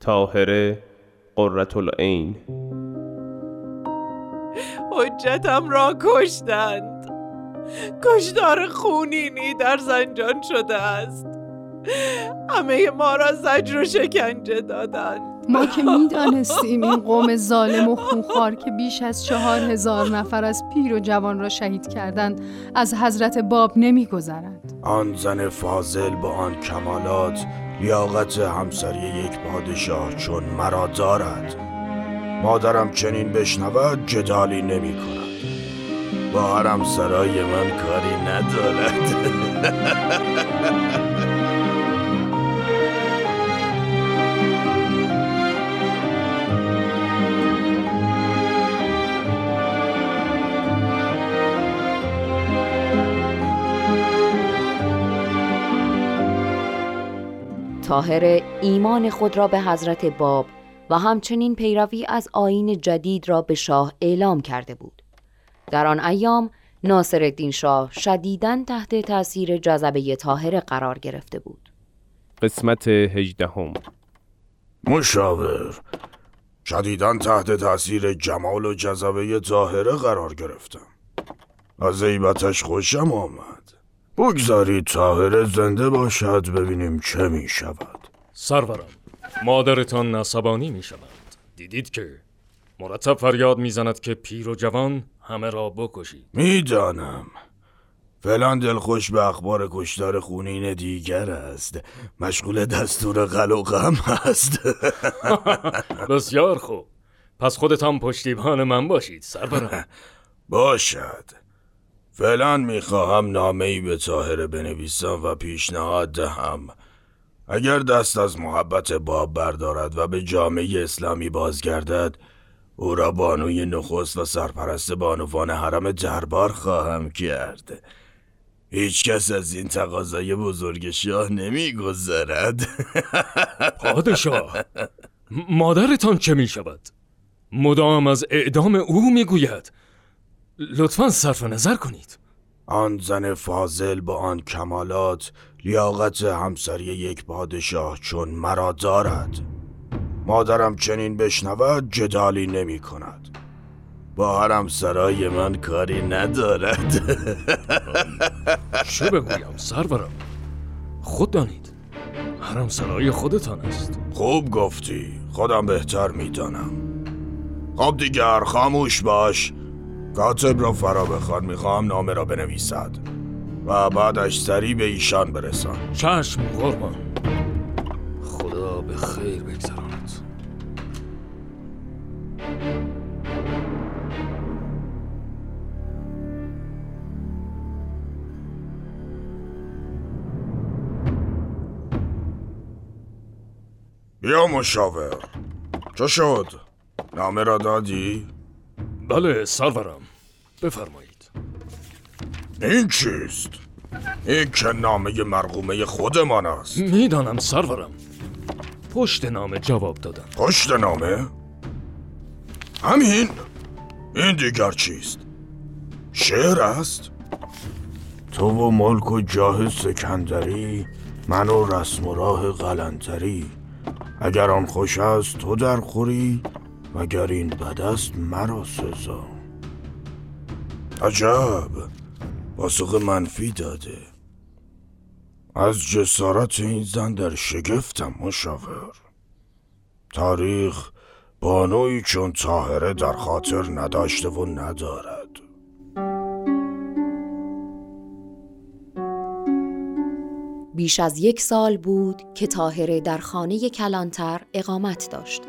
تاهره قررت العین. حجتم را کشتند. کشدار خونینی در زنجان شده است. همه ما را زجر و شکنجه دادند. ما که می‌دانستیم این قوم ظالم و خونخوار که بیش از چهار هزار نفر از پیر و جوان را شهید کردند از حضرت باب نمیگذرند. آن زن فاضل با آن کمالات لیاقت همسری یک پادشاه چون مرا دارد. مادرم چنین بشنود جدالی نمی کند. با حرم سرای من کاری ندارد. تاهر ایمان خود را به حضرت باب و همچنین پیروی از آین جدید را به شاه اعلام کرده بود. در آن ایام ناصر شاه شدیداً تحت تأثیر جذبه تاهر قرار گرفته بود. قسمت هجدهم مشاور شدیداً تحت تاثیر جمال و جذبه تاهره قرار گرفتم از عیبتش خوشم آمد بگذارید تاهره زنده باشد ببینیم چه می شود. سرورم مادرتان نصبانی می شود. دیدید که مرتب فریاد می‌زند که پیر و جوان همه را بکشید. می‌دانم فعلا دلخوش به اخبار کشتار خونین دیگر است. مشغول دستور غم هست. بسیار خوب. پس خودتان پشتیبان من باشید سرورم باشد. فعلا می‌خواهم نامه ای به تاهره بنویسم و پیشنهاد دهم. اگر دست از محبت باب بردارد و به جامعه اسلامی بازگردد او را بانوی نخست و سرپرست بانوان حرم دربار خواهم کرد. هیچ کس از این تقاضای بزرگ شاه نمی گذارد پادشاه مادرتان چه می شود؟ مدام از اعدام او می گوید لطفا صرف نظر کنید. آن زن فاضل با آن کمالات لیاقت همسری یک پادشاه چون مرا دارد. مادرم چنین بشنود جدالی نمی کند. با حرم سرای من کاری ندارد. چه بگویم سرورم؟ خود دانید. حرم سرای خودتان است. خوب گفتی. خودم بهتر می‌دانم خب دیگر خاموش باش. کاتب را فرا بخواد می‌خواهم نامه را بنویسد. و بعدش سریع به ایشان برسان. چشم قربان. خدا به خیر بگذراند. بیا مشاور. چه شد؟ نامه را دادی؟ بله سرورم بفرمایید این چیست؟ این که نامه مرغومه خودمان است می‌دانم سرورم پشت نامه جواب دادم پشت نامه؟ همین؟ این دیگر چیست؟ شعر است؟ تو و ملک و جاه سکندری من و رسم و راه قلنتری اگر آن خوش است تو در خوری وگر این بد است مرا سزا؟ عجب پاسخ منفی داده. از جسارت این زن در شگفتم مشاور. تاریخ بانوی چون تاهره در خاطر نداشته و ندارد. بیش از یک سال بود که تاهره در خانه کلانتر اقامت داشت.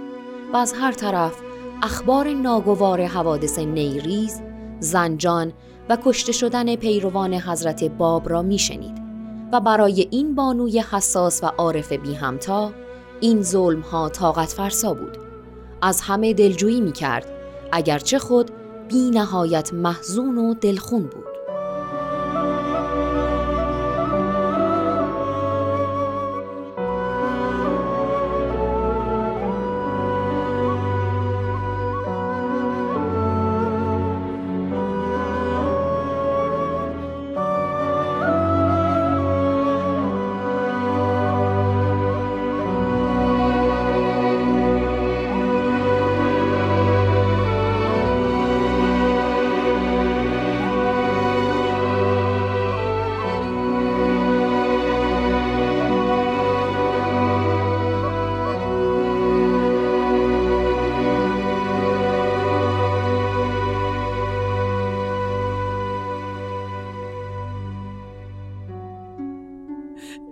و از هر طرف اخبار ناگوار حوادث نیریز، زنجان و کشته شدن پیروان حضرت باب را میشنید و برای این بانوی حساس و عارف بی همتا این ظلم ها طاقت فرسا بود. از همه دلجویی می کرد اگرچه خود بی نهایت محزون و دلخون بود.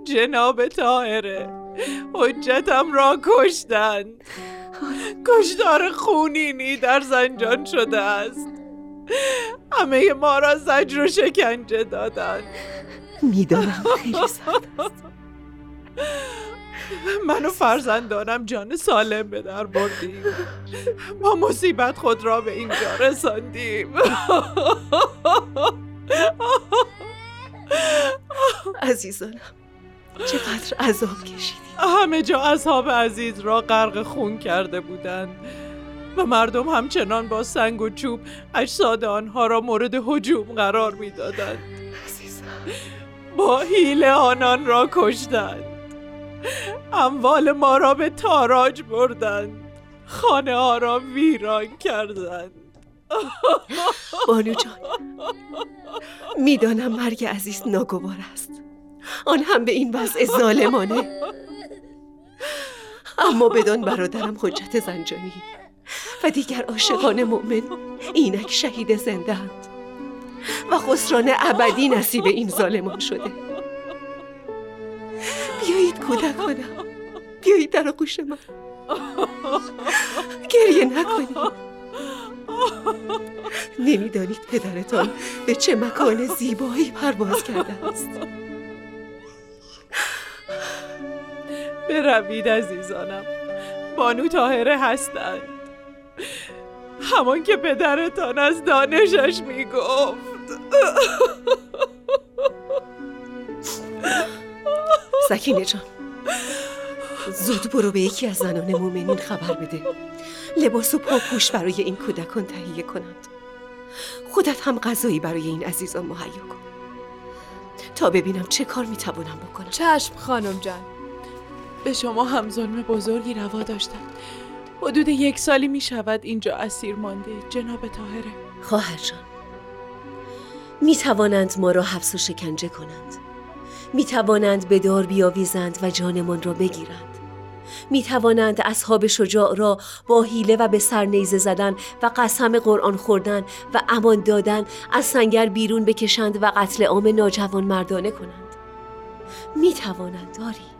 جناب تاهره حجتم را کشتند. کشدار خونینی در زنجان شده است. همه ما را زجر و شکنجه دادند. می‌دانم خیلی من و فرزندانم جان سالم به در بردیم. ما مصیبت خود را به اینجا رساندیم. عزیزانم. چقدر عذاب کشیدی. همه جا اصحاب عزیز را غرق خون کرده بودند و مردم همچنان با سنگ و چوب اجساد آنها را مورد هجوم قرار می‌دادند. با حیله آنان را کشتند. اموال ما را به تاراج بردند. خانه ها را ویران کردند. بانو جان می‌دانم مرگ عزیز ناگوار است. آن هم به این وضع ظالمانه. اما بدان برادرم حجت زنجانی و دیگر عاشقان مؤمن اینک شهید زنده اند و خسران ابدی نصیب این ظالمان شده. بیایید کودکانم بیایید در آغوش من. گریه نکنید نمی‌دانید پدرتان به چه مکان زیبایی پرواز کرده است. بروید عزیزانم. بانو تاهره هستند. همان که پدرتان از دانشش می‌گفت. سکینه جان زود برو به یکی از زنان مومنین خبر بده. لباس و پاپوش برای این کودکان تهیه کنند. خودت هم غذایی برای این عزیزان مهیا کن. تا ببینم چه کار می‌توانم بکنم. چشم خانم جان. به شما هم ظلم بزرگی روا داشتند حدود یک سالی می شود اینجا اسیر مانده جناب تاهره خواهر جان می توانند ما را حبس و شکنجه کنند. می توانند به دار بیاویزند و جانمان را بگیرند. می توانند اصحاب شجاع را با حیله و به سر نیزه زدن و قسم قرآن خوردن و امان دادن از سنگر بیرون بکشند و قتل عام ناجوان مردانه کنند. می توانند داری.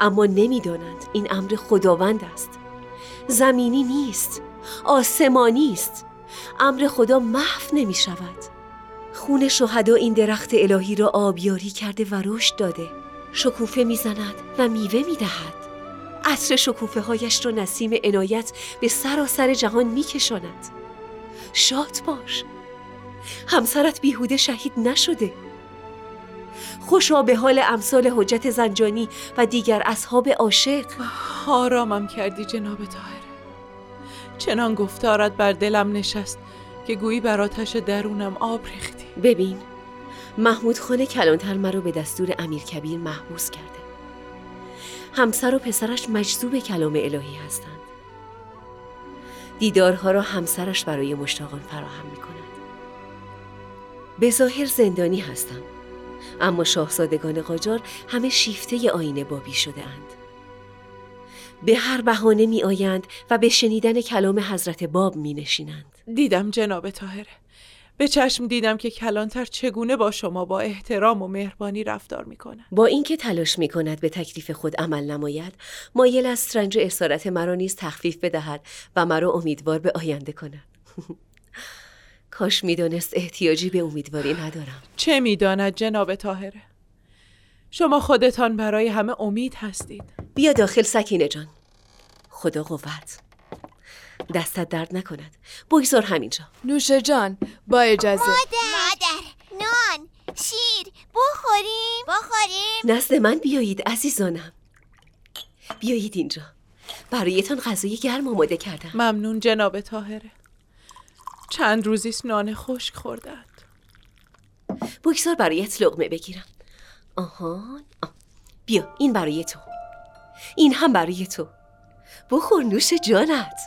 اما نمی‌دانند. این امر خداوند است. زمینی نیست. آسمانی است. امر خدا محو نمی شود خون شهدا این درخت الهی را آبیاری کرده و رشد داده. شکوفه می‌زند و میوه می‌دهد. عطر شکوفه هایش را نسیم عنایت به سراسر جهان میکشاند. شاد باش. همسرت بیهوده شهید نشده. خوشا به حال امثال حجت زنجانی و دیگر اصحاب عاشق. آرامم کردی جناب تاهره چنان گفتارت بر دلم نشست که گویی بر آتش درونم آب ریختی. ببین محمود خانه کلانتر مرا به دستور امیر کبیر محبوس کرده. همسر و پسرش مجذوب کلام الهی هستند. دیدارها را همسرش برای مشتاقان فراهم می کند به ظاهر زندانی هستم. اما شاهزادگان قاجار همه شیفته آینه بابی شده اند. به هر بهانه می آیند و به شنیدن کلام حضرت باب می نشینند. دیدم جناب تاهره به چشم دیدم که کلانتر چگونه با شما با احترام و مهربانی رفتار می کند. با اینکه تلاش می کند به تکلیف خود عمل نماید مایل است رنج اسارت مرا نیز تخفیف بدهد و مرا امیدوار به آینده کند کاش می‌دانست احتیاجی به امیدواری ندارم. چه می‌داند جناب تاهره شما خودتان برای همه امید هستید. بیا داخل سکینه جان. خدا قوت. دستت درد نکند. بگذار همینجا. نوش جان با اجازه. مادر نان شیر. بخوریم. بخوریم. نزد من بیایید عزیزانم. بیایید اینجا. برایتان غذای گرم آماده کردم. ممنون جناب تاهره چند روزیست نان خشک خوردند. بگذار برایت لقمه بگیرم. آهان آه. بیا این برای تو. این هم برای تو. بخور نوش جانت.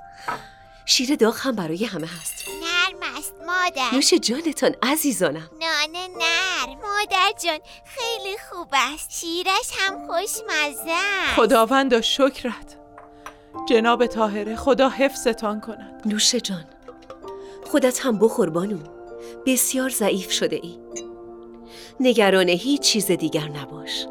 شیر داغ هم برای همه هست. نرم است مادر. نوش جانتان عزیزانم. نان نرم. مادر جان خیلی خوب است. شیرش هم خوشمزه است. خداوند شکرت. جناب تاهره خدا حفظتان کند. نوش جان. خودت هم بخور بانو. بسیار ضعیف شده ای. نگران هیچ چیز دیگر نباش.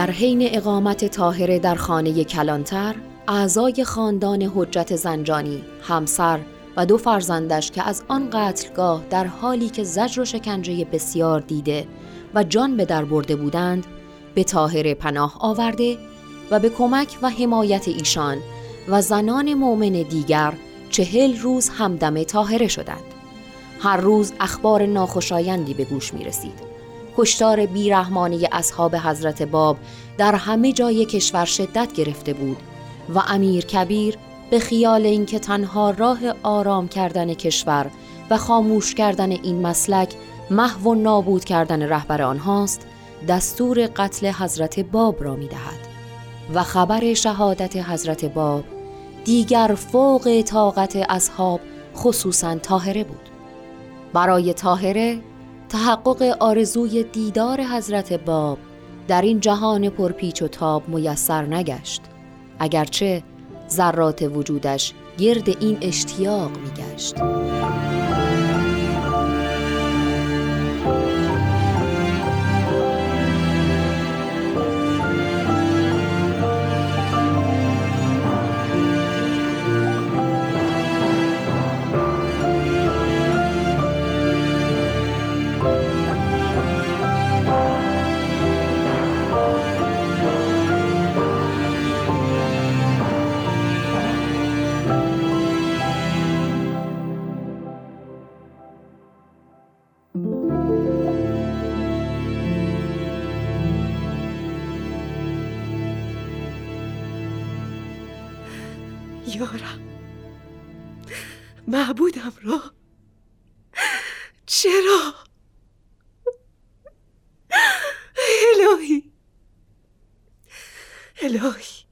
در حین اقامت تاهره در خانه کلانتر اعضای خاندان حجت زنجانی همسر و دو فرزندش که از آن قتلگاه در حالی که زجر و شکنجه بسیار دیده و جان به در برده بودند به تاهره پناه آورده و به کمک و حمایت ایشان و زنان مؤمن دیگر چهل روز همدم تاهره شدند. هر روز اخبار ناخوشایندی به گوش می رسید. کشتار بیرحمانی اصحاب حضرت باب در همه جای کشور شدت گرفته بود و امیر کبیر به خیال اینکه تنها راه آرام کردن کشور و خاموش کردن این مسلک محو و نابود کردن رهبر آنهاست دستور قتل حضرت باب را می دهد و خبر شهادت حضرت باب دیگر فوق طاقت اصحاب خصوصا تاهره بود. برای تاهره تحقق آرزوی دیدار حضرت باب در این جهان پرپیچ و تاب میسر نگشت اگرچه ذرات وجودش گرد این اشتیاق میگشت. معبودم را؟ چرا؟ الهی. الهی.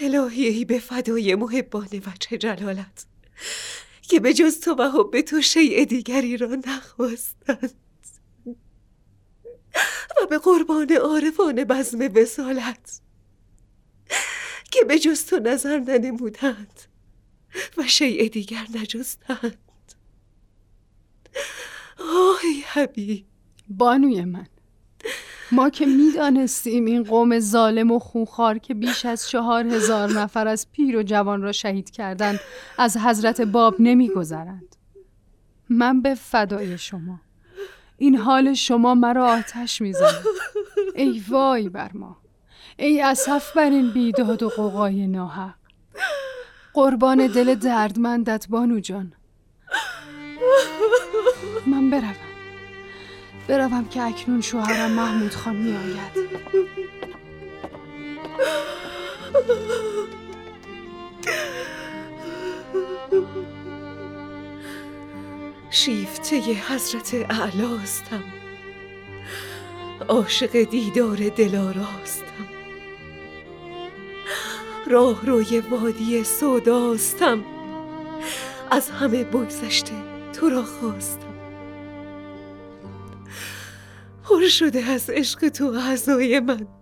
الهی ای به فدای محبان وجه جلالت که به جز تو و حب تو شیء دیگری را نخواستند. و به قربان عارفان بزم وسالت که به جز تو نظر ننمودند. و شیء دیگر نجستند. آه حبیب. بانوی من ما که می‌دانستیم این قوم ظالم و خونخوار که بیش از چهار هزار نفر از پیر و جوان را شهید کردند از حضرت باب نمیگذرند. من به فدای شما. این حال شما مرا آتش می‌زند. ای وای بر ما. ای اسف بر این بیداد و قوقای ناحق. قربان دل دردمندت بانو جان. من بروم. بروم که اکنون شوهرم محمود خان می آید شیفته حضرت اعلاستم. عاشق دیدار دلاراستم راه روی وادی سوداستم. از همه بگذشته تو را خواستم. پر شده از عشق تو اعضای من.